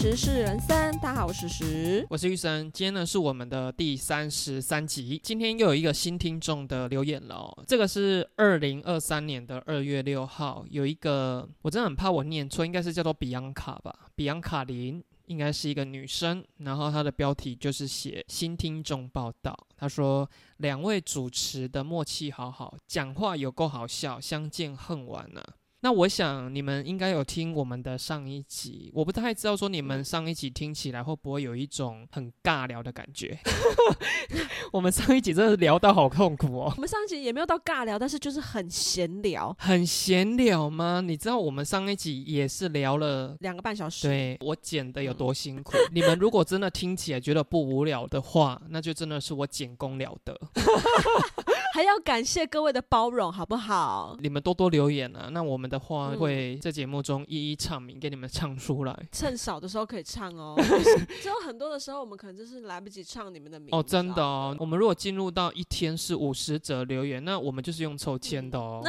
时事人生，大家好，我是时。我是玉生，今天呢是我们的第三十三集，今天又有一个新听众的留言了、哦，这个是二零二三年的二月六号，有一个我真的很怕我念错，应该是叫做比昂卡吧，比昂卡林。应该是一个女生，然后她的标题就是写新听众报道。她说两位主持的默契好好，讲话有够好笑，相见恨晚呢、那我想你们应该有听我们的上一集，我不太知道说你们上一集听起来会不会有一种很尬聊的感觉。我们上一集真的聊到好痛苦哦，我们上一集也没有到尬聊，但是就是很闲聊，很闲聊吗？你知道我们上一集也是聊了。两个半小时。对我剪的有多辛苦，你们如果真的听起来觉得不无聊的话，那就真的是我剪功了得。还要感谢各位的包容，好不好？你们多多留言啊，那我们的话嗯会在节目中一一唱名给你们唱出来。趁少的时候可以唱哦，只有很多的时候我们可能就是来不及唱你们的名字哦，真的啊哦，我们如果进入到一天是五十则留言，那我们就是用抽签的哦，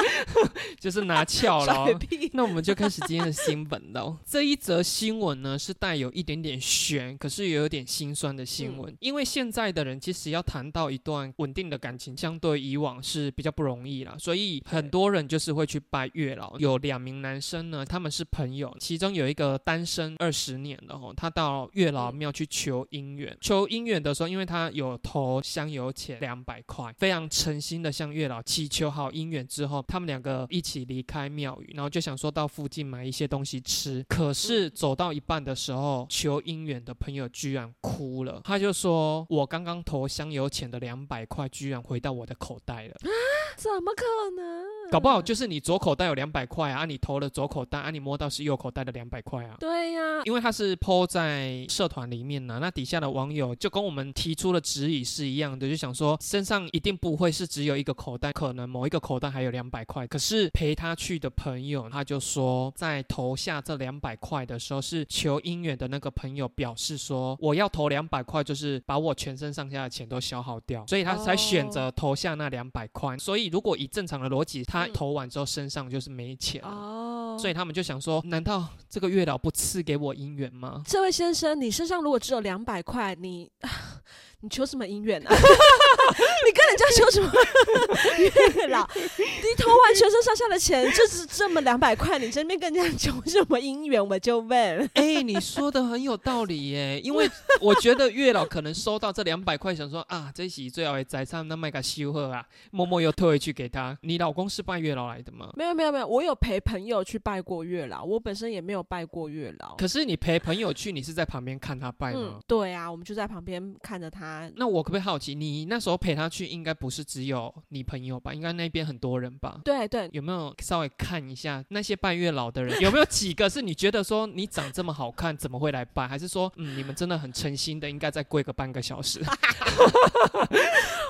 就是拿翘了、哦。屁。那我们就开始今天的新闻了哦。这一则新闻呢是带有一点点悬，可是也有点心酸的新闻。因为现在的人其实要谈到一段稳定的感情，相对以往是比较不容易啦，所以很多人就是会去拜月老。有两名男生呢，他们是朋友，其中有一个单身二十年了哦，他到月老庙去求姻缘。求姻缘的时候，因为他有投香油钱两百块，非常诚心的向月老祈求好姻缘之后，他们两个一起离开庙宇，然后就想说到附近买一些东西吃。可是走到一半的时候，求姻缘的朋友居然哭了，他就说：“我刚刚投香油钱的两百块，居然回到我的口袋了。”啊怎么可能？搞不好就是你左口袋有两百块啊，啊你投了左口袋啊，你摸到是右口袋的两百块啊。对呀、因为他是 PO 在社团里面呢，那底下的网友就跟我们提出的质疑是一样的，就想说身上一定不会是只有一个口袋，可能某一个口袋还有两百块。可是陪他去的朋友他就说，在投下这两百块的时候，是求姻缘的那个朋友表示说，我要投两百块，就是把我全身上下的钱都消耗掉，所以他才选择投下那两百块。所以如果以正常的逻辑，他嗯投完之后身上就是没钱了。哦，所以他们就想说，难道这个月老不赐给我姻缘吗？这位先生，你身上如果只有两百块，你你求什么姻缘啊？你跟人家求什么月老？你投完全身上下的钱，就是这么两百块，你这边跟人家求什么姻缘？我就问，哎、你说的很有道理耶，因为我觉得月老可能收到这两百块，想说啊，这喜最好也宰上，那卖个修贺啊，默默又退回去给他。你老公是拜月老来的吗？没有没有没有，我有陪朋友去拜过月老，我本身也没有拜过月老。可是你陪朋友去，你是在旁边看他拜吗？嗯，对啊，我们就在旁边看着他。那我可不可以好奇，你那时候陪他去，应该不是只有你朋友吧？应该那边很多人吧？对对，有没有稍微看一下那些拜月老的人，有没有几个是你觉得说你长这么好看，怎么会来拜？还是说，嗯，你们真的很诚心的，应该再跪个半个小时？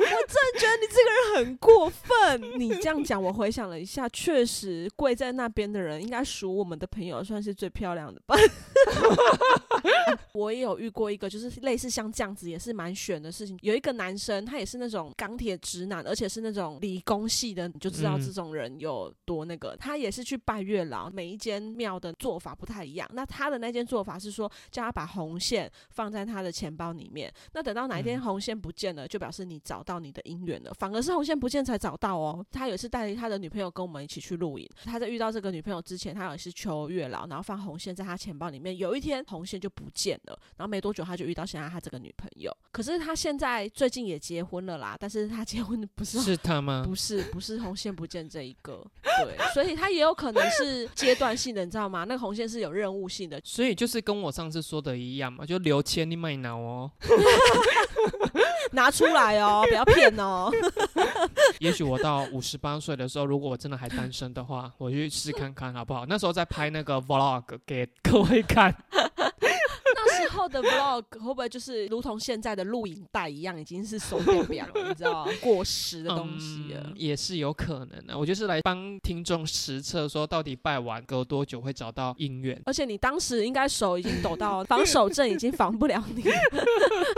我真的觉得你这个人很过分。你这样讲，我回想了一下，确实跪在那边的人，应该属我们的朋友算是最漂亮的吧。我也有遇过一个，就是类似像这样子，也是蛮悬的事情。有一个男生，他也是那种钢铁直男，而且是那种理工系的，你就知道嗯这种人有多那个。他也是去拜月老，每一间庙的做法不太一样。那他的那间做法是说，叫他把红线放在他的钱包里面。那等到哪一天嗯红线不见了，就表示你找到你的姻缘了。反而是红线不见才找到哦。他有一次带着他的女朋友跟我们一起去露营，他在遇到这个女朋友之前，他也是求月老，然后放红线在他钱包里面。有一天红线就不见了，然后没多久他就遇到现在他这个女朋友。可是他现在最近也结婚了啦，但是他结婚的不是是他吗？不是不是红线不见这一个，对，所以他也有可能是阶段性的，你知道吗？那个红线是有任务性的，所以就是跟我上次说的一样嘛，就留千你卖脑哦。拿出来哦，不要骗哦。也许我到五十八岁的时候，如果我真的还单身的话，我去试看看好不好？那时候再拍那个 vlog 给各位看。那时候的 vlog 会不会就是如同现在的录影带一样，已经是手表表了，你知道过时的东西了嗯？也是有可能的。我就是来帮听众实测，说到底拜完隔多久会找到姻缘。而且你当时应该手已经抖到防手震已经防不了你，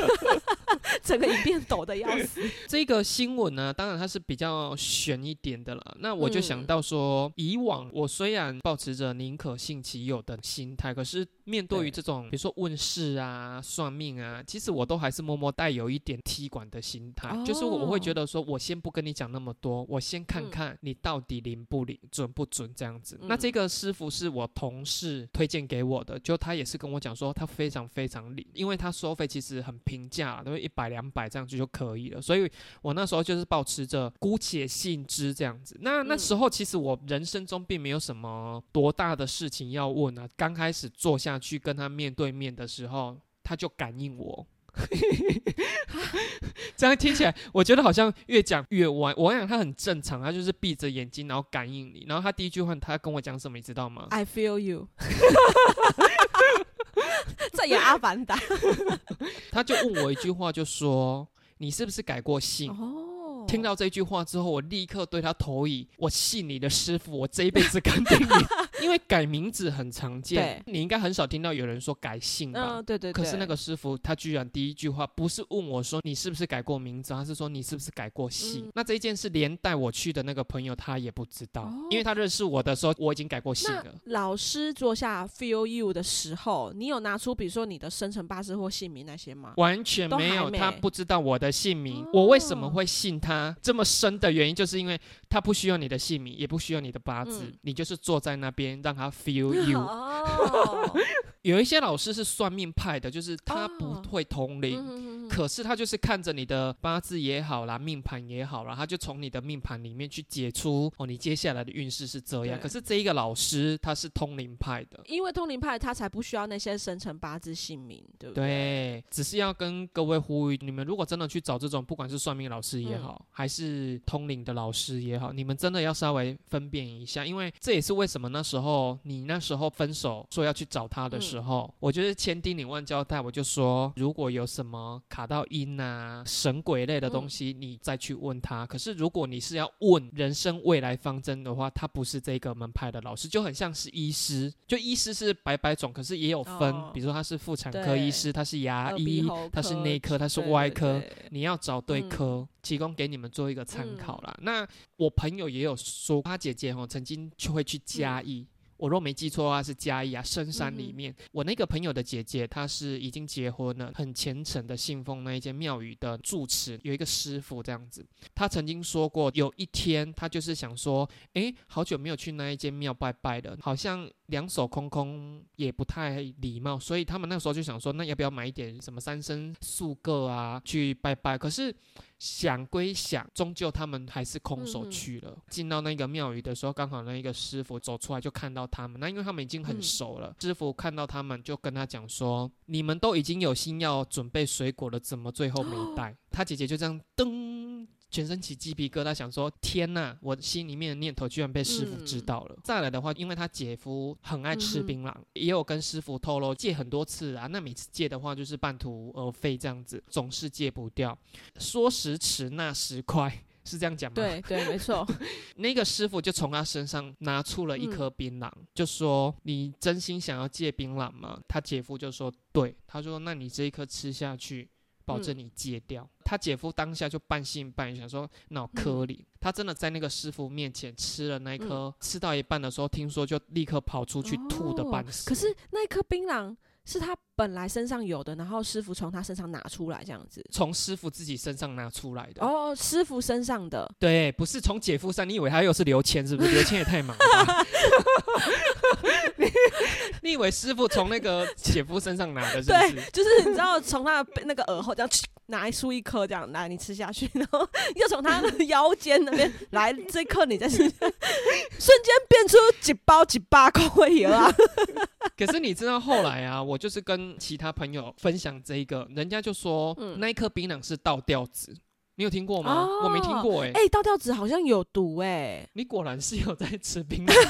整个影片抖的要死。这个新闻呢，当然它是比较悬一点的了。那我就想到说，以往我虽然保持着宁可信其有的心态，可是面对于这种，比如说问事啊、算命啊，其实我都还是默默带有一点踢馆的心态，就是我我会觉哦得说，我先不跟你讲那么多，我先看嗯看你到底灵不灵、准不准这样子。那嗯这个师傅是我同事推荐给我的，就他也是跟我讲说，他非常非常灵，因为他收费其实很平价，都一百两百这样子就可以了。所以我那时候就是保持着姑且信之这样子。那那嗯时候其实我人生中并没有什么多大的事情要问啊。刚开始坐下去跟他面对面的时候，他就感应我。这样听起来，我觉得好像越讲越歪。我想他很正常，他就是闭着眼睛，然后感应你。然后他第一句话，他跟我讲什么，你知道吗？I feel you，这也阿凡达 他就问我一句话，就说：“你是不是改过姓？”哦，听到这句话之后，我立刻对他投以“我信你的师傅，我这一辈子肯定你”，因为改名字很常见，你应该很少听到有人说改姓吧？嗯，对对对。可是那个师傅他居然第一句话不是问我说你是不是改过名字，他是说你是不是改过姓。嗯那这一件事连带我去的那个朋友他也不知道，哦因为他认识我的时候我已经改过姓了。老师坐下 feel you 的时候，你有拿出比如说你的生辰八字或姓名那些吗？完全没有，没他不知道我的姓名。我为什么哦会信他这么深的原因，就是因为他不需要你的姓名，也不需要你的八字，嗯你就是坐在那边让他 feel you。哦，有一些老师是算命派的，就是他不哦会通灵。嗯可是他就是看着你的八字也好啦，命盘也好啦，他就从你的命盘里面去解出哦，你接下来的运势是这样。可是这一个老师他是通灵派的，因为通灵派他才不需要那些生辰八字姓名，对不对？对，只是要跟各位呼吁，你们如果真的去找这种，不管是算命老师也好，还是通灵的老师也好，你们真的要稍微分辨一下，因为这也是为什么那时候你那时候分手说要去找他的时候，我就是千叮咛万交代，我就说如果有什么卡到阴啊、神鬼类的东西，你再去问他。可是如果你是要问人生未来方针的话，他不是这个门派的老师，就很像是医师，就医师是百百种，可是也有分，哦。比如说他是妇产科医师，他是牙医，他是内科，他是外科，对你要找对嗯。科，提供给你们做一个参考啦。那我朋友也有说，他姐姐哦曾经就会去嘉义。我若没记错的话是嘉义啊，深山里面。我那个朋友的姐姐，她是已经结婚了，很虔诚的信奉那一间庙宇的住持，有一个师傅这样子。她曾经说过，有一天她就是想说，诶，好久没有去那一间庙拜拜了，好像两手空空也不太礼貌，所以他们那时候就想说，那要不要买一点什么三生素个啊去拜拜？可是想归想，终究他们还是空手去了。进到那个庙宇的时候，刚好那一个师傅走出来就看到他们，那因为他们已经很嗯熟了，师傅看到他们就跟他讲说：“你们都已经有心要准备水果了，怎么最后没带？”他姐姐就这样噔。全身起鸡皮疙瘩，想说天呐，我心里面的念头居然被师傅知嗯道了。再来的话，因为他姐夫很爱吃槟榔，也有跟师傅透露戒很多次啊。那每次戒的话，就是半途而废这样子，总是戒不掉。说时迟，那时快，是这样讲吗？对对，没错。那个师傅就从他身上拿出了一颗嗯槟榔，就说：“你真心想要戒槟榔吗？”他姐夫就说：“对。”他说：“那你这一颗吃下去，保证嗯你戒掉。他姐夫当下就半信半疑，想说：“那我颗粒。他真的在那个师傅面前吃了那一颗，吃到一半的时候，听说就立刻跑出去吐的半死。哦可是那一颗槟榔是他本来身上有的，然后师傅从他身上拿出来这样子。从师傅自己身上拿出来的。哦，师傅身上的，对，不是从姐夫上，你以为他又是刘谦是不是？刘谦也太忙了？你 你以为师傅从那个姐夫身上拿的，是不是？就是你知道从他的那个耳后这样拿出一颗这样来，你吃下去，然后又从他的腰间那边来这一颗你再吃，瞬间变出几包几八口味油啊！可是你知道后来啊，我就是跟其他朋友分享这一个，人家就说、嗯。那一颗槟榔是倒吊子，你有听过吗？哦我没听过哎、哎、倒吊子好像有毒哎、你果然是有在吃槟榔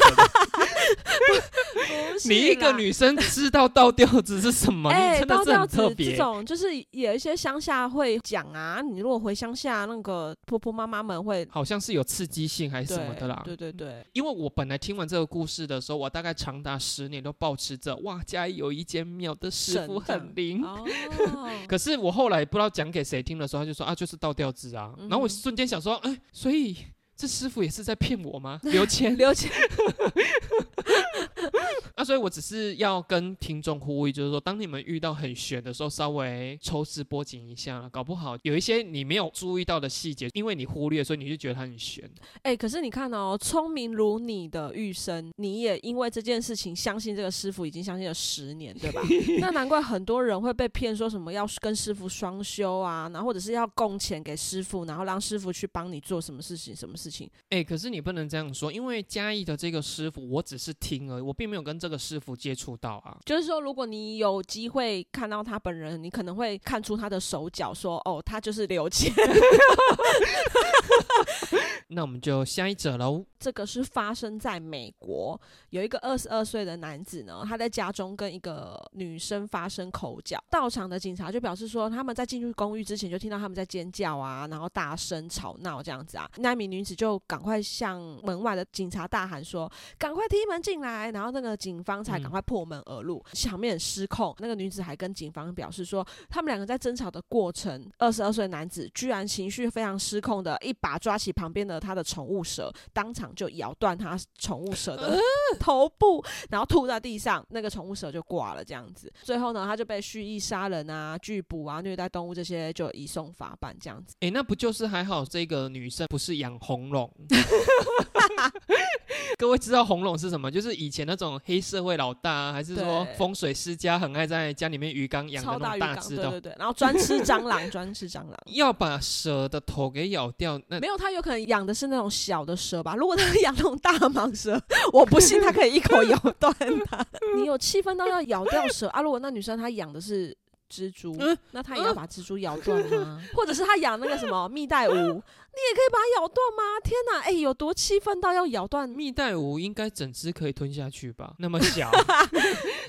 你一个女生知道倒吊子是什么？哎，你真的是倒吊子这很特别。种，就是有一些乡下会讲啊。你如果回乡下，那个婆婆妈妈们会好像是有刺激性还是什么的啦。对对对，因为我本来听完这个故事的时候，我大概长达十年都保持着哇，家里有一间庙的师傅很灵。哦，可是我后来不知道讲给谁听的时候，他就说啊，就是倒吊子啊。然后我瞬间想说，哎、所以这师傅也是在骗我吗？留钱留钱。那，所以我只是要跟听众呼吁，就是说，当你们遇到很悬的时候，稍微抽丝剥茧一下，搞不好有一些你没有注意到的细节，因为你忽略，所以你就觉得它很悬。哎、可是你看哦，聪明如你的玉生，你也因为这件事情相信这个师傅，已经相信了十年，对吧？那难怪很多人会被骗，说什么要跟师傅双修啊，然后或者是要供钱给师傅，然后让师傅去帮你做什么事情，什么事情。哎、可是你不能这样说，因为嘉义的这个师傅，我只是听而已，我并没有跟这个师傅接触到啊。就是说，如果你有机会看到他本人，你可能会看出他的手脚，说哦，他就是刘谦。那我们就下一者喽。这个是发生在美国，有一个二十二岁的男子呢，他在家中跟一个女生发生口角。到场的警察就表示说，他们在进入公寓之前就听到他们在尖叫啊，然后大声吵闹这样子啊。那名女子就赶快向门外的警察大喊说：“赶快踢门进来！”然后那个警方才赶快破门而入，场面失控。那个女子还跟警方表示说，他们两个在争吵的过程，二十二岁男子居然情绪非常失控的，一把抓起旁边的他的宠物蛇，当场就咬断他宠物蛇的 头部，然后吐在地上，那个宠物蛇就挂了。这样子，最后呢，他就被蓄意杀人啊、拒捕啊、虐待动物这些就移送法办这样子。哎、那不就是还好这个女生不是养红龙？各位知道红龙是什么？就是以前那种黑社会老大啊，还是说风水世家很爱在家里面鱼缸养的那种超大鱼缸，大只的，对对对，然后专吃蟑螂，专吃蟑螂。要把蛇的头给咬掉，那没有，他有可能养的是那种小的蛇吧？如果他养那种大蟒蛇，我不信他可以一口咬断它。你有气愤到要咬掉蛇啊？如果那女生她养的是蜘蛛，嗯那他也要把蜘蛛咬断吗？或者是他养那个什么 蜜袋鼯，你也可以把它咬断吗？天哪，哎、有多气愤到要咬断？蜜袋鼯应该整只可以吞下去吧？那么小，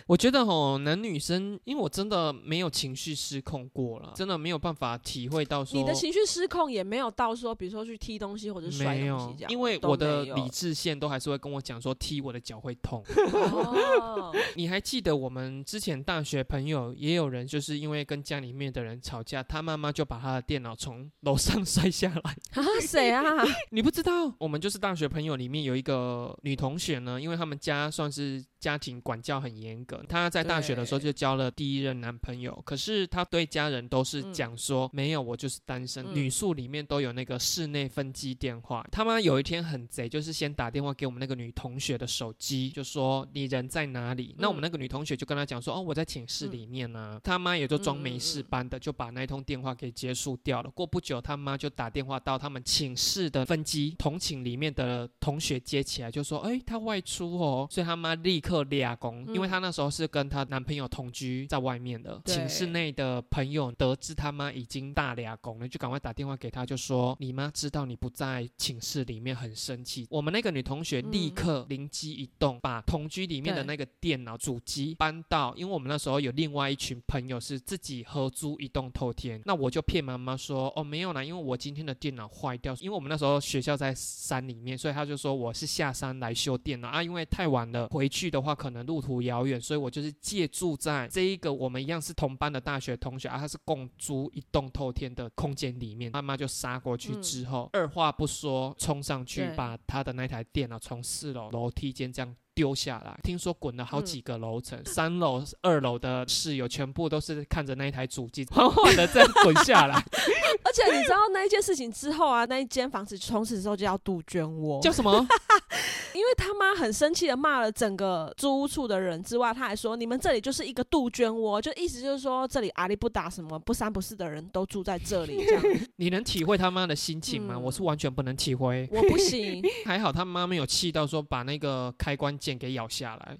我觉得吼男女生，因为我真的没有情绪失控过了，真的没有办法体会到说你的情绪失控也没有到说，比如说去踢东西或者摔没有东西这，样，因为我的理智线都还是会跟我讲说踢我的脚会痛。哦，你还记得我们之前大学朋友也有人就是因为跟家里面的人吵架，他妈妈就把他的电脑从楼上摔下来。啊谁啊？你不知道，我们就是大学朋友里面有一个女同学呢，因为他们家算是家庭管教很严格，她在大学的时候就交了第一任男朋友，可是她对家人都是讲说、没有，我就是单身。嗯。女宿里面都有那个室内分机电话，他妈有一天很贼，就是先打电话给我们那个女同学的手机，就说你人在哪里？那我们那个女同学就跟她讲说，哦，我在寝室里面呢、他妈也就装没事般的，就把那通电话给结束掉了。过不久，他妈就打电话到他们寝室的分机同寝里面的同学接起来，就说：“哎、他外出哦。”所以他妈立刻俩工，因为她那时候是跟她男朋友同居在外面的。寝室内的朋友得知她妈已经大俩公了，就赶快打电话给她，就说：“你妈知道你不在寝室里面，很生气。”我们那个女同学立刻灵机一动，把同居里面的那个电脑主机搬到，因为我们那时候有另外一群朋友是自己合租一栋透天，那我就骗妈妈说：“哦，没有啦，因为我今天的电脑坏掉，因为我们那时候学校在山里面，所以她就说我是下山来修电脑啊，因为太晚了，回去的话可能路途遥远，所以我就是借住在这一个我们一样是同班的大学同学啊，他是共租一栋透天的空间里面，妈妈就杀过去之后，二话不说冲上去把他的那台电脑从四楼楼梯间这样。丢下来，听说滚了好几个楼层，三楼、二楼的室友全部都是看着那一台主机缓 缓的这样滚下来，而且你知道那一件事情之后啊，那一间房子从此之后就叫杜鹃窝，叫什么？因为他妈很生气的骂了整个租屋处的人之外，他还说你们这里就是一个杜鹃窝，就意思就是说这里阿里不打什么不三不四的人都住在这里，这 样你能体会他妈的心情吗？嗯我是完全不能体 会。我不行，还好他妈没有气到说把那个开关键给咬下来，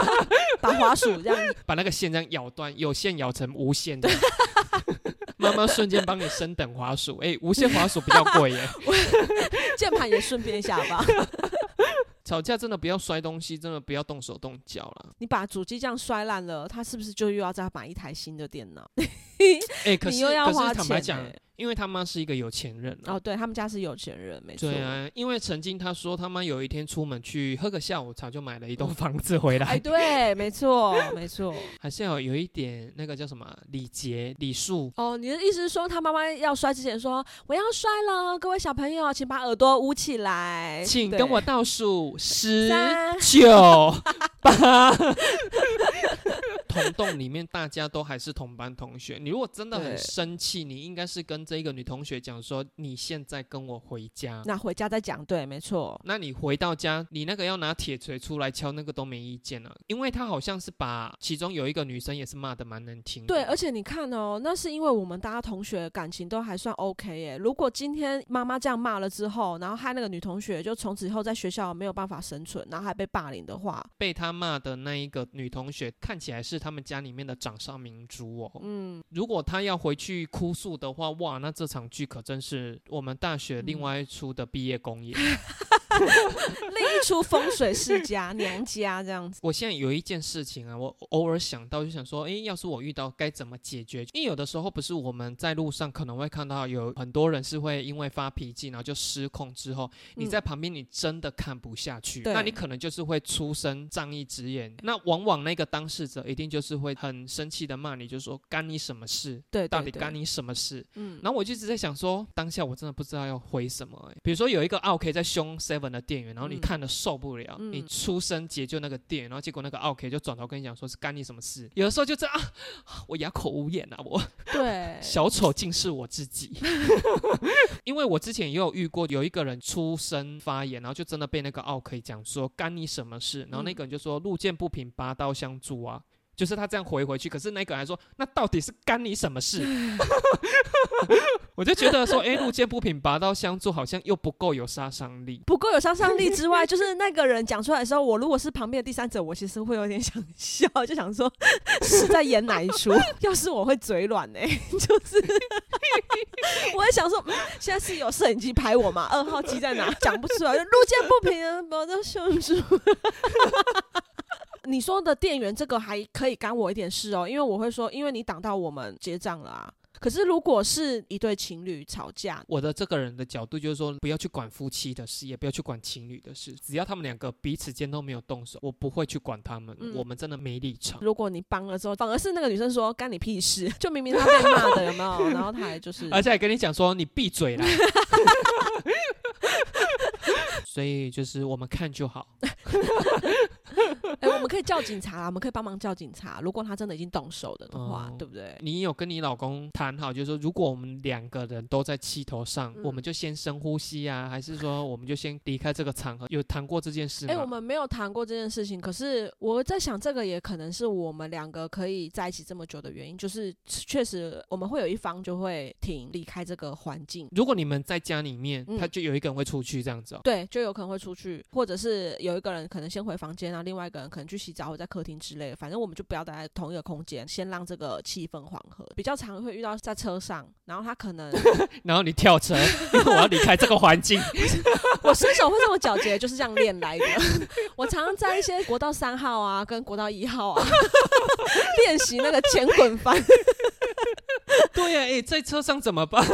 把滑鼠这样把那个线这样咬断，有线咬成无线的。妈妈瞬间帮你升等滑鼠，哎、无线滑鼠比较贵耶。键盘也顺便一下吧。吵架真的不要摔东西，真的不要动手动脚了。你把主机这样摔烂了，他是不是就又要再买一台新的电脑？哎、可是你又要花可是坦白讲因为他妈是一个有钱人啊。哦，对他们家是有钱人，没错。对啊，因为曾经他说他妈有一天出门去喝个下午茶，就买了一栋房子回来。哎，对，没错，没错。还是要有一点那个叫什么礼节礼数。哦，你的意思是说他妈妈要摔之前说我要摔了，各位小朋友，请把耳朵捂起来，请跟我倒数十九八。同栋里面大家都还是同班同学，你如果真的很生气，你应该是跟这一个女同学讲说，你现在跟我回家。那回家再讲，对，没错。那你回到家，你那个要拿铁锤出来敲那个都没意见啊，因为他好像是把其中有一个女生也是骂的蛮难听的。对，而且你看哦，那是因为我们大家同学感情都还算 OK 耶。如果今天妈妈这样骂了之后，然后害那个女同学就从此以后在学校没有办法生存，然后还被霸凌的话，被他骂的那一个女同学看起来是他们家里面的掌上明珠哦。嗯，如果他要回去哭诉的话，哇，那这场剧可真是我们大学另外一出的毕业公演。另一出风水世家娘家这样子。我现在有一件事情啊，我偶尔想到就想说，诶，要是我遇到该怎么解决？因为有的时候不是我们在路上可能会看到有很多人是会因为发脾气，然后就失控之后，你嗯在旁边你真的看不下去，对那你可能就是会出声仗义直言。那往往那个当事者一定就是会很生气的骂你，就说干你什么事？对，对对到底干你什么事？嗯，然后我就一直在想说，当下我真的不知道要回什么、欸。比如说有一个 OK 在凶 Seven 的店员，然后你嗯看了受不了，嗯你出声解救那个店员，然后结果那个 OK 就转头跟你讲说是干你什么事？有的时候就这样啊，我哑口无言啊，我对，小丑竟是我自己。因为我之前也有遇过，有一个人出声发言，然后就真的被那个 OK 讲说干你什么事？然后那个人就说路见不平拔刀相助啊。就是他这样回回去，可是那个人还说，那到底是干你什么事？我就觉得说，哎、路见不平拔刀相助，好像又不够有杀伤力。不够有杀伤力之外，就是那个人讲出来的时候，我如果是旁边的第三者，我其实会有点想笑，就想说 是在演哪一出？要是我会嘴软呢、就是 我会想说，嗯，现在是有摄影机拍我吗？二号机在哪？讲不出来，就路见不平啊，把刀相助。你说的店员这个还可以干我一点事哦，因为我会说，因为你挡到我们结账了啊。可是如果是一对情侣吵架，我的这个人的角度就是说，不要去管夫妻的事，也不要去管情侣的事，只要他们两个彼此间都没有动手，我不会去管他们。嗯我们真的没立场。如果你帮了之后，反而是那个女生说干你屁事，就明明她被骂的有没有？然后她还就是，而且还跟你讲说你闭嘴啦。所以就是我们看就好。哎、我们可以叫警察啦，我们可以帮忙叫警察。如果他真的已经动手了的话，哦对不对？你有跟你老公谈好，就是说，如果我们两个人都在气头上，嗯我们就先深呼吸啊，还是说我们就先离开这个场合？有谈过这件事吗？哎、我们没有谈过这件事情，可是我在想，这个也可能是我们两个可以在一起这么久的原因，就是确实我们会有一方就会停离开这个环境。如果你们在家里面，嗯他就有一个人会出去这样子哦。对，就有可能会出去，或者是有一个人可能先回房间，然后另外一个人可能去洗澡或在客厅之类的，反正我们就不要待在同一个空间，先让这个气氛缓和。比较常会遇到在车上，然后他可能 然后你跳车，因为我要离开这个环境。我身手会这么矫捷，就是这样练来的。我常常在一些国道三号啊，跟国道一号啊练习那个前滚翻。对呀、哎、在车上怎么办？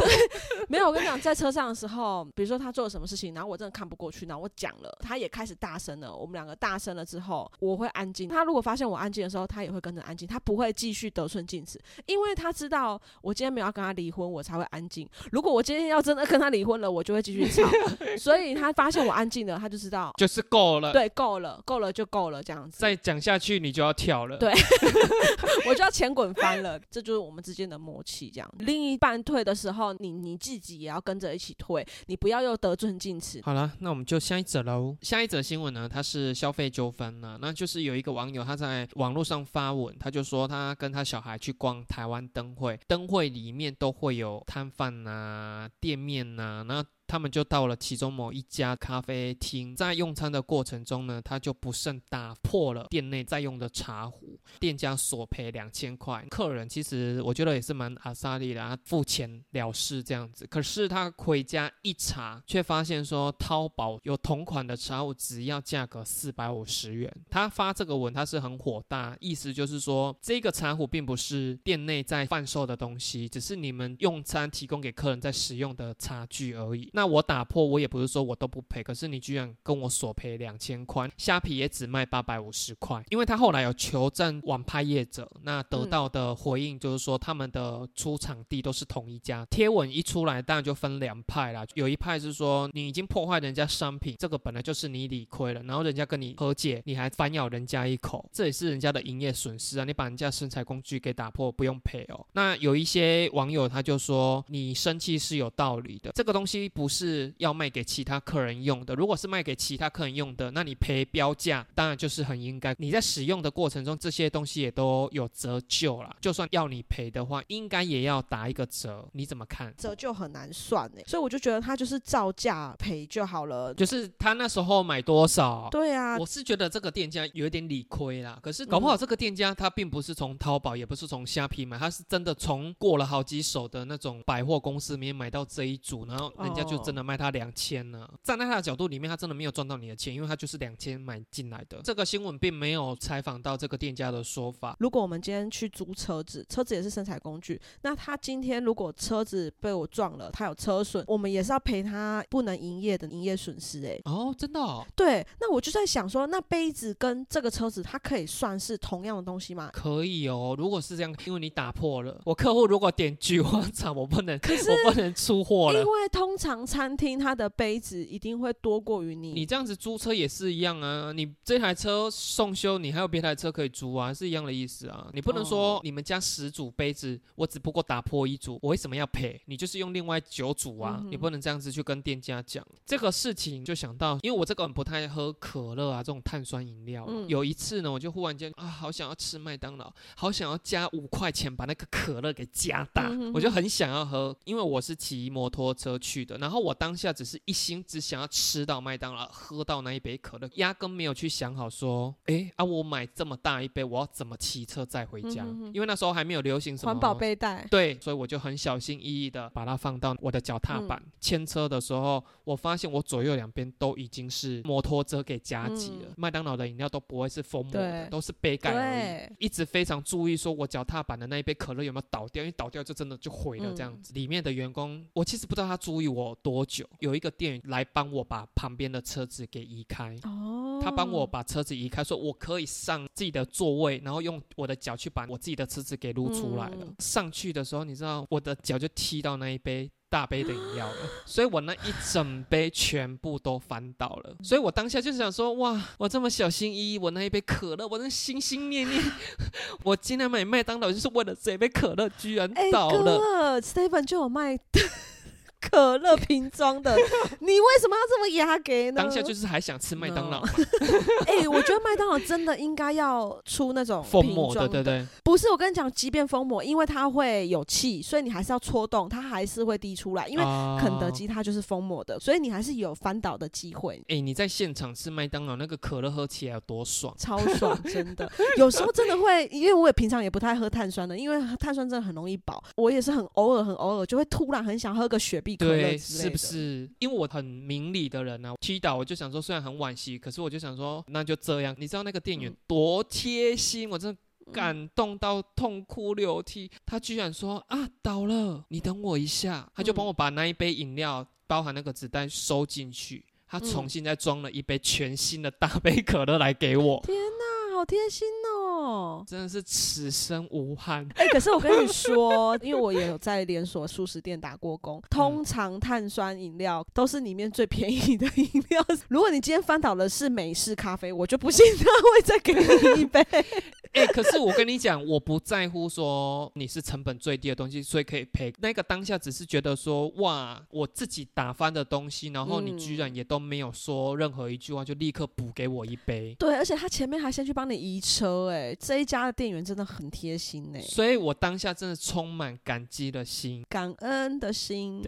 没有，我跟你讲，在车上的时候，比如说他做了什么事情，然后我真的看不过去，然后我讲了，他也开始大声了，我们两个大声了之后，我会安静。他如果发现我安静的时候，他也会跟着安静，他不会继续得寸进尺，因为他知道我今天没有要跟他离婚，我才会安静。如果我今天要真的跟他离婚了，我就会继续吵。所以他发现我安静了，他就知道，就是够了。，对，够了，够了就够了，这样子。再讲下去你就要跳了。对 我就要前滚翻了，这就是我们之间的默契。这样，另一半退的时候，你你自己己也要跟着一起退，你不要又得寸进尺。好了，那我们就下一则喽。下一则新闻呢，它是消费纠纷呢，那就是有一个网友他在网络上发文，他就说他跟他小孩去逛台湾灯会，灯会里面都会有摊贩啊、店面啊、那他们就到了其中某一家咖啡厅，在用餐的过程中呢，他就不慎打破了店内在用的茶壶，店家索赔两千块。客人其实我觉得也是蛮阿萨利的，他付钱了事这样子。可是他回家一查，却发现说淘宝有同款的茶壶，只要价格四百五十元。他发这个文，他是很火大，意思就是说这个茶壶并不是店内在贩售的东西，只是你们用餐提供给客人在使用的茶具而已。那我打破，我也不是说我都不赔，可是你居然跟我索赔两千块，虾皮也只卖八百五十块。因为他后来有求证网拍业者，那得到的回应就是说他们的出场地都是同一家。贴文一出来，当然就分两派啦，有一派是说你已经破坏人家商品，这个本来就是你理亏了，然后人家跟你和解，你还反咬人家一口，这也是人家的营业损失啊！你把人家生产工具给打破，不用赔哦。那有一些网友他就说，你生气是有道理的，这个东西不是要卖给其他客人用的。如果是卖给其他客人用的，那你赔标价，当然就是很应该。你在使用的过程中，这些东西也都有折旧啦。就算要你赔的话，应该也要打一个折。你怎么看？折旧很难算哎，所以我就觉得他就是照价赔就好了。就是他那时候买多少？对啊，我是觉得这个店家有点理亏啦。可是搞不好这个店家他并不是从淘宝，也不是从虾皮买，他是真的从过了好几手的那种百货公司里面买到这一组，然后人家就真的卖他两千呢。站在他的角度里面，他真的没有赚到你的钱，因为他就是两千买进来的。这个新闻并没有采访到这个店家的说法。如果我们今天去租车子，车子也是生产工具，那他今天如果车子被我撞了，他有车损，我们也是要赔他不能营业的营业损失。哎，哦，真的？对，那我就在想说，那杯子跟这个车子，它可以算是同样的东西吗？可以哦，如果是这样，因为你打破了，我客户如果点菊花茶，我不能，可是我不能出货了，因为通常餐厅它的杯子一定会多过于你。你这样子租车也是一样啊，你这台车送修，你还有别台车可以租啊，是一样的意思啊。你不能说你们家十组杯子，我只不过打破一组，我为什么要赔？你就是用另外九组啊，你不能这样子去跟店家讲这个事情。就想到，因为我这个人不太喝可乐啊这种碳酸饮料。有一次呢，我就忽然间啊，好想要吃麦当劳，好想要加五块钱把那个可乐给加大，我就很想要喝，因为我是骑摩托车去的，然后我当下只是一心只想要吃到麦当劳，喝到那一杯可乐，压根没有去想好说，哎啊，我买这么大一杯，我要怎么骑车再回家？因为那时候还没有流行什么环保背带，对，所以我就很小心翼翼的把它放到我的脚踏板。牵车的时候，我发现我左右两边都已经是摩托车给夹挤了，麦当劳的饮料都不会是封膜的，都是杯盖而已。一直非常注意说我脚踏板的那一杯可乐有没有倒掉，因为倒掉就真的就毁了这样子。里面的员工，我其实不知道他注意我多久，有一个店员来帮我把旁边的车子给移开。哦，他帮我把车子移开，说我可以上自己的座位，然后用我的脚去把我自己的车子给撸出来了。上去的时候，你知道我的脚就踢到那一杯。大杯的饮料了，所以我那一整杯全部都翻倒了。所以我当下就想说，哇，我这么小心翼翼，我那一杯可乐，我那心心念念，我今天买麦当劳就是为了这杯可乐，居然倒了。Stephen 就有卖。可乐瓶装的，你为什么要这么压给呢？当下就是还想吃麦当劳。哎，我觉得麦当劳真的应该要出那种封膜的，对对。不是，我跟你讲，即便封膜，因为它会有气，所以你还是要戳动，它还是会滴出来。因为肯德基它就是封膜的，所以你还是有翻倒的机会。哎，你在现场吃麦当劳，那个可乐喝起来有多爽？超爽，真的。有时候真的会，因为我也平常也不太喝碳酸的，因为碳酸真的很容易饱。我也是很偶尔，很偶尔就会突然很想喝个雪碧。对，是不是？因为我很明理的人呢，踢倒我就想说，虽然很惋惜，可是我就想说，那就这样。你知道那个店员多贴心，我真的感动到痛哭流涕。他居然说啊，倒了，你等我一下，他就帮我把那一杯饮料，包含那个子弹收进去，他重新再装了一杯全新的大杯可乐来给我。天哪，好贴心哦！哦，真的是此生无憾。哎，可是我跟你 说，因为我也有在连锁素食店打过工，通常碳酸饮料都是里面最便宜的饮料。如果你今天翻倒的是美式咖啡，我就不信他会再给你一杯。哎，可是我跟你讲，我不在乎说你是成本最低的东西，所以可以赔。那个当下只是觉得说，哇，我自己打翻的东西，然后你居然也都没有说任何一句话，就立刻补给我一杯。对，而且他前面还先去帮你移车，哎。这一家的店员真的很贴心呢，所以我当下真的充满感激的心，感恩的心。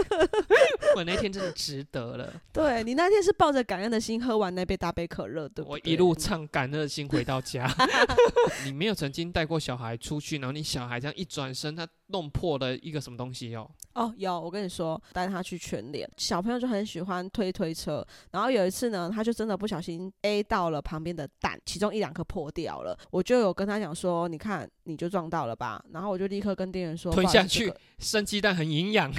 我那天真的值得了。对你那天是抱着感恩的心喝完那杯大杯可乐，对不我？一路唱感恩的心回到家。你没有曾经带过小孩出去，然后你小孩这样一转身，他弄破的一个什么东西哦？哦，有，我跟你说，带他去全脸，小朋友就很喜欢推推车，然后有一次呢，他就真的不小心 A 到了旁边的蛋，其中一两颗破掉了，我就有跟他讲说，你看你就撞到了吧，然后我就立刻跟店员说，吞下去生鸡蛋很营养，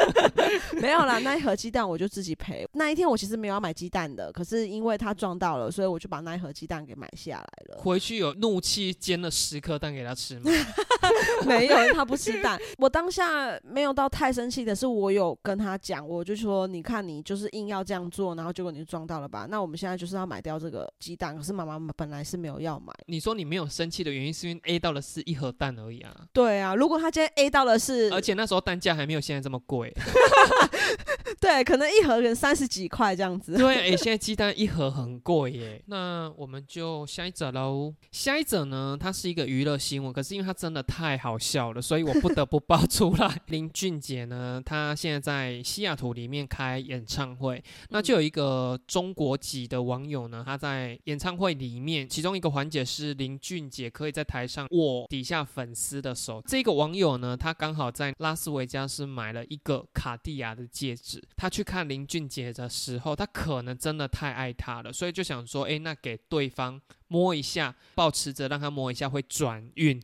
没有啦，那一盒鸡蛋我就自己赔。那一天我其实没有要买鸡蛋的，可是因为他撞到了，所以我就把那一盒鸡蛋给买下来了。回去有怒气煎了十颗蛋给他吃吗？没有，他不吃蛋。我当下没有到太生气的是，我有跟他讲，我就说，你看你就是硬要这样做，然后结果你就撞到了吧？那我们现在就是要买掉这个鸡蛋，可是妈妈本来是没有要买。你说你没有生气的原因是因为 A 到的是一盒蛋而已啊，对啊，如果他今天 A 到的是，而且那时候蛋价还没有现在这么贵。对，可能一盒可能三十几块这样子。对，哎、现在鸡蛋一盒很贵耶。那我们就下一则喽。下一则呢，它是一个娱乐新闻，可是因为它真的太好笑了，所以我不得不爆出来。林俊杰呢，他现在在西雅图里面开演唱会，那就有一个中国籍的网友呢，他在演唱会里面，其中一个环节是林俊杰可以在台上握底下粉丝的手。这个网友呢，他刚好在拉斯维加斯买了一个卡地亚的戒指。他去看林俊杰的时候，他可能真的太爱他了，所以就想说，哎，那给对方摸一下，保持着让他摸一下会转运，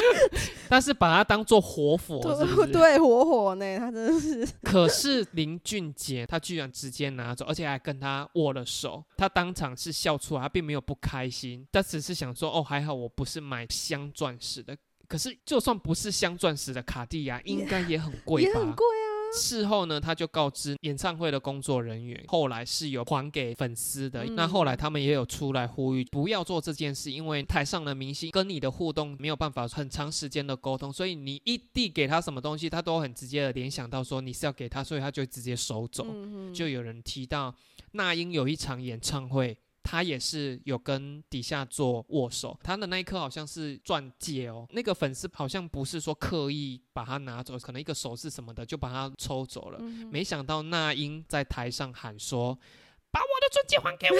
但是把他当做活佛，是是？对，活佛呢，他真的是可是林俊杰他居然直接拿走，而且还跟他握了手，他当场是笑出来，他并没有不开心，他只是想说，哦，还好我不是买镶钻石的。可是，就算不是镶钻石的卡地亚，应该也很贵吧？也很贵啊。事后呢，他就告知演唱会的工作人员，后来是有还给粉丝的。嗯那后来他们也有出来呼吁，不要做这件事，因为台上的明星跟你的互动没有办法很长时间的沟通，所以你一递给他什么东西，他都很直接的联想到说你是要给他，所以他就直接收走。就有人提到那英有一场演唱会。他也是有跟底下做握手，他的那一颗好像是钻戒哦，那个粉丝好像不是说刻意把它拿走，可能一个手势什么的就把它抽走了。嗯没想到那英在台上喊说：“把我的钻戒还给我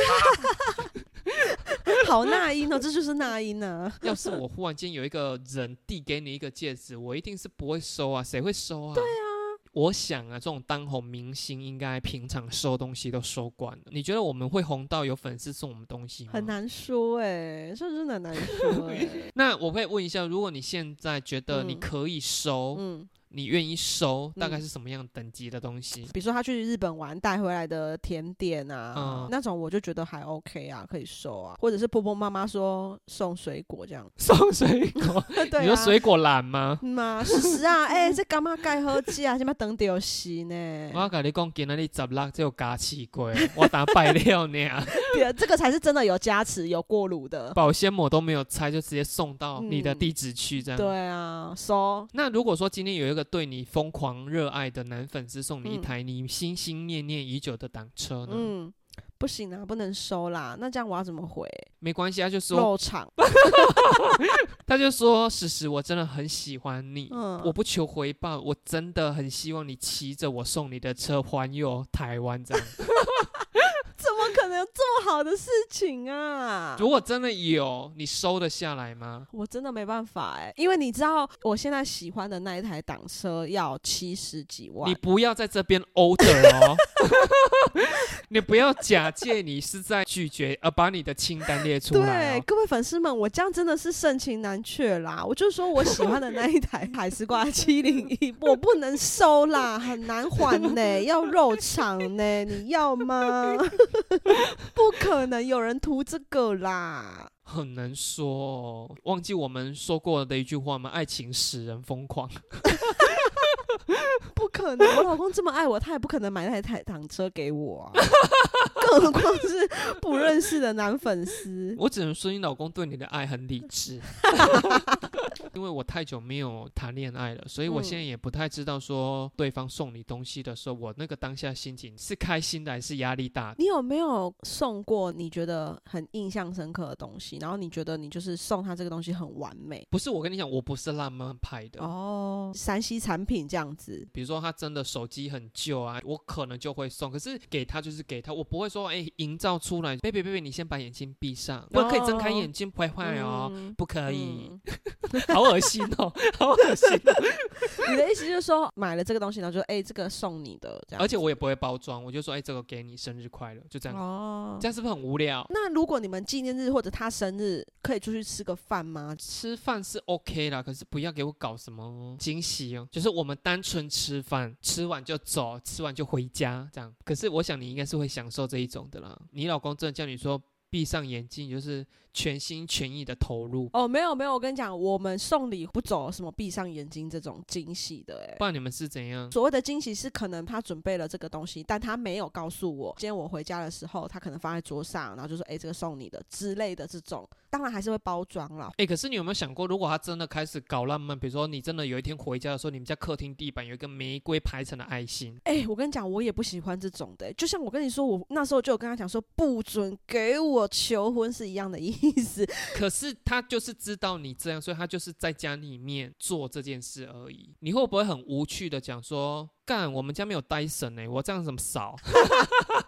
好那英哦，这就是那英啊。”要是我忽然间有一个人递给你一个戒指，我一定是不会收啊，谁会收啊？对啊。我想啊，这种当红明星应该平常收东西都收惯了。你觉得我们会红到有粉丝送我们东西吗？很。难说哎、这真的很难说哎、那我可以问一下，如果你现在觉得你嗯可以收，嗯，你愿意收，大概嗯是什么样等级的东西？比如说他去日本玩带回来的甜点啊，嗯那种我就觉得还 OK 啊，可以收啊，或者是婆婆妈妈说送水果这样，送水果？对啊，你说水果篮吗？嗯嘛，是是啊，哎、这干嘛盖好吃啊？什么等掉死呢？我要跟你讲，今仔日十六只有加气过，我打败了呢，对，这个才是真的有加持、有过炉的。保鲜膜都没有拆，就直接送到你的嗯地址去，这样。对啊，收那如果说今天有一个对你疯狂热爱的男粉丝送你一嗯台你心心念念已久的挡车呢？嗯，不行啊，不能收啦。那这样我要怎么回？没关系，他就说，肉场，他就说，史实我真的很喜欢你，嗯我不求回报，我真的很希望你骑着我送你的车环游台湾这样。怎么可能有这么好的事情啊？如果真的有，你收得下来吗？我真的没办法哎、因为你知道我现在喜欢的那一台挡车要七十几万你，不要在这边 order 哦，你不要假借你是在拒绝，而把你的清单列出来对，哦。各位粉丝们，我这样真的是盛情难却啦！我就说我喜欢的那一台海丝瓜七零一，我不能收啦，很难还呢、要肉偿呢、你要吗？不可能有人图这个啦！很难说、哦，忘记我们说过的一句话吗？爱情使人疯狂。不可能，我老公这么爱我，他也不可能买那台挡车给我啊，更何况是不认识的男粉丝。我只能说你老公对你的爱很理智，因为我太久没有谈恋爱了，所以我现在也不太知道说对方送你东西的时候，我那个当下心情是开心的还是压力大的。你有没有送过你觉得很印象深刻的东西？然后你觉得你就是送他这个东西很完美不是我跟你讲，我不是浪漫派的。哦，山西产品这样子。比如说他真的手机很旧啊，我可能就会送。可是给他就是给他，我不会说哎，营造出来，baby baby，你先把眼睛闭上，我可以睁开眼睛，不会坏哦，不可以，好恶心哦，好恶心。你的意思就是说买了这个东西，然后就哎，这个送你的，这样。而且我也不会包装，我就说哎，这个给你，生日快乐，就这样。哦，这样是不是很无聊？那如果你们纪念日或者他生日，可以出去吃个饭吗？吃饭是 OK 啦，可是不要给我搞什么惊喜哦，就是我们单纯吃饭，吃完就走，吃完就回家这样。可是我想你应该是会享受这一种的啦。你老公真的叫你说闭上眼睛，就是。全心全意的投入哦，没有没有，我跟你讲，我们送礼不走什么闭上眼睛这种惊喜的，哎，不然你们是怎样？所谓的惊喜是可能他准备了这个东西，但他没有告诉我。今天我回家的时候，他可能放在桌上，然后就说：“哎，这个送你的之类的这种，当然还是会包装了。”哎，可是你有没有想过，如果他真的开始搞浪漫，比如说你真的有一天回家的时候，你们家客厅地板有一个玫瑰排成的爱心？哎，我跟你讲，我也不喜欢这种的。就像我跟你说，我那时候就有跟他讲说，不准给我求婚是一样的意思。意思可是他就是知道你这样，所以他就是在家里面做这件事而已。你会不会很无趣的讲说？干，我们家没有 Dyson 呢，我这样怎么扫？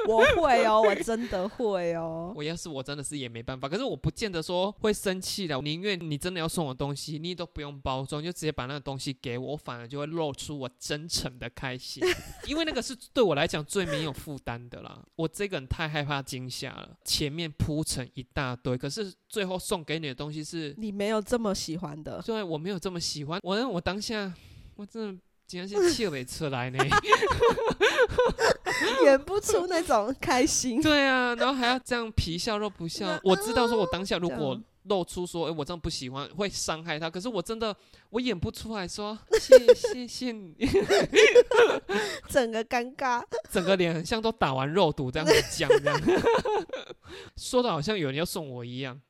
我会哦，我真的会哦。我要是我真的是也没办法，可是我不见得说会生气的。宁愿你真的要送我东西，你都不用包装，就直接把那个东西给我，我反而就会露出我真诚的开心，因为那个是对我来讲最没有负担的啦。我这个人太害怕惊吓了，前面铺成一大堆，可是最后送给你的东西是你没有这么喜欢的。对，我没有这么喜欢。我我当下我真的。竟然是气尾出来呢，演不出那种开心。对啊，然后还要这样皮笑肉不笑。我知道，说我当下如果露出说，哎，我真的不喜欢，会伤害他。可是我真的，我演不出来说，谢谢谢你。整个尴尬，整个脸很像都打完肉毒这样子僵这样。说的好像有人要送我一样。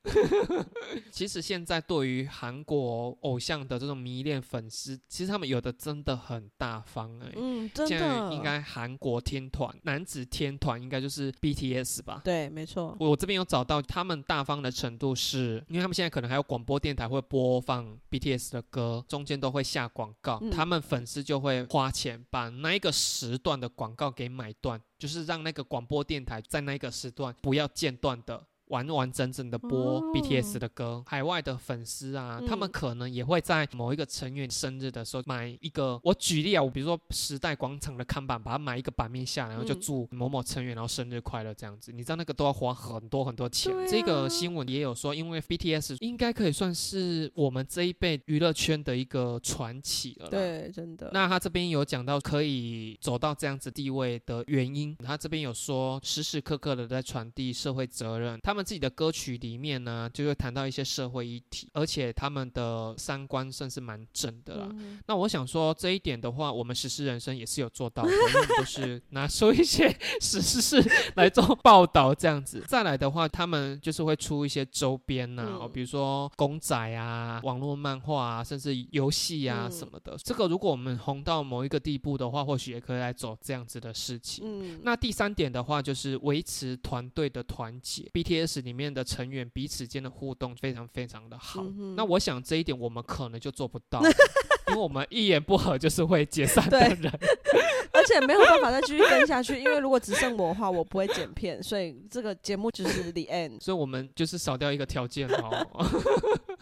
其实现在对于韩国偶像的这种迷恋粉丝，其实他们有的真的很大方哎。嗯，真的。现在应该韩国天团男子天团应该就是 BTS 吧？对，没错。我这边有找到他们大方的程度，是因为他们现在可能还有广播电台会播放 BTS 的歌，中间都会下广告，他们粉丝就会花钱把那一个时段的广告给买断。就是让那个广播电台在那个时段不要间断的。完完整整的播 BTS 的歌，海外的粉丝啊，他们可能也会在某一个成员生日的时候买一个。我举例啊，我比如说时代广场的看板，把它买一个版面下来，然后就祝某某成员然后生日快乐这样子。你知道那个都要花很多很多钱。这个新闻也有说，因为 BTS 应该可以算是我们这一辈娱乐圈的一个传奇了。对，真的。那他这边有讲到可以走到这样子地位的原因，他这边有说时时刻刻的在传递社会责任，他们。自己的歌曲里面呢，就会谈到一些社会议题，而且他们的三观算是蛮正的啦。那我想说这一点的话，我们实施人生也是有做到的，就是拿出一些实事来做报道这样子。再来的话，他们就是会出一些周边呐，比如说公仔啊、网络漫画啊，甚至游戏啊什么的。这个如果我们红到某一个地步的话，或许也可以来走这样子的事情。嗯，那第三点的话，就是维持团队的团结。BTS。里面的成员彼此间的互动非常非常的好，那我想这一点我们可能就做不到，因为我们一言不合就是会解散的人，而且没有办法再继续跟下去，因为如果只剩我的话，我不会剪片，所以这个节目就是 the end，所以我们就是少掉一个条件哦。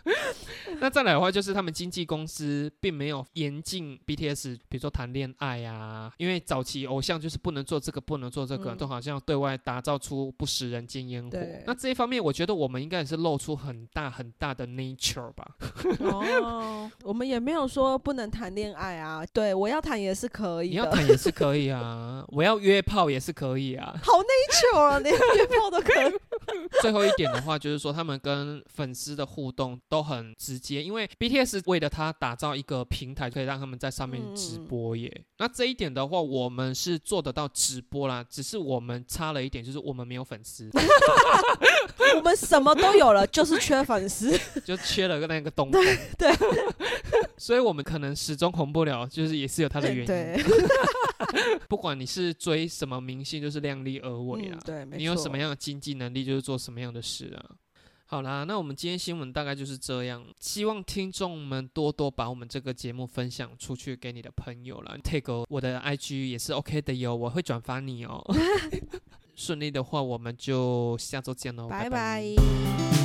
那再来的话，就是他们经纪公司并没有严禁 BTS，比如说谈恋爱啊，因为早期偶像就是不能做这个，不能做这个，都好像对外打造出不食人间烟火。那这一方面，我觉得我们应该也是露出很大很大的 nature 吧。哦，我们也没有说不能谈恋爱啊。对我要谈也是可以你要的，谈也是可以啊，我要约炮也是可以啊。好内疚啊，连约炮都可以。最后一点的话，就是说他们跟粉丝的互动都很直接，因为 BTS 为了他打造一个平台，可以让他们在上面直播耶。那这一点的话，我们是做得到直播啦，只是我们差了一点，就是我们没有粉丝，我们什么都有了，就是缺粉丝。就缺了个那个东西。对，所以我们可能始终红不了，就是也是有它的原因。对，不管你是追什么明星，就是量力而为啊。嗯对，没你有什么样的经济能力，就是做什么样的事啊。好啦，那我们今天新闻大概就是这样。希望听众们多多把我们这个节目分享出去给你的朋友啦 take 我的 IG 也是 OK 的哟，我会转发你哦。顺利的话，我们就下周见喽，拜拜拜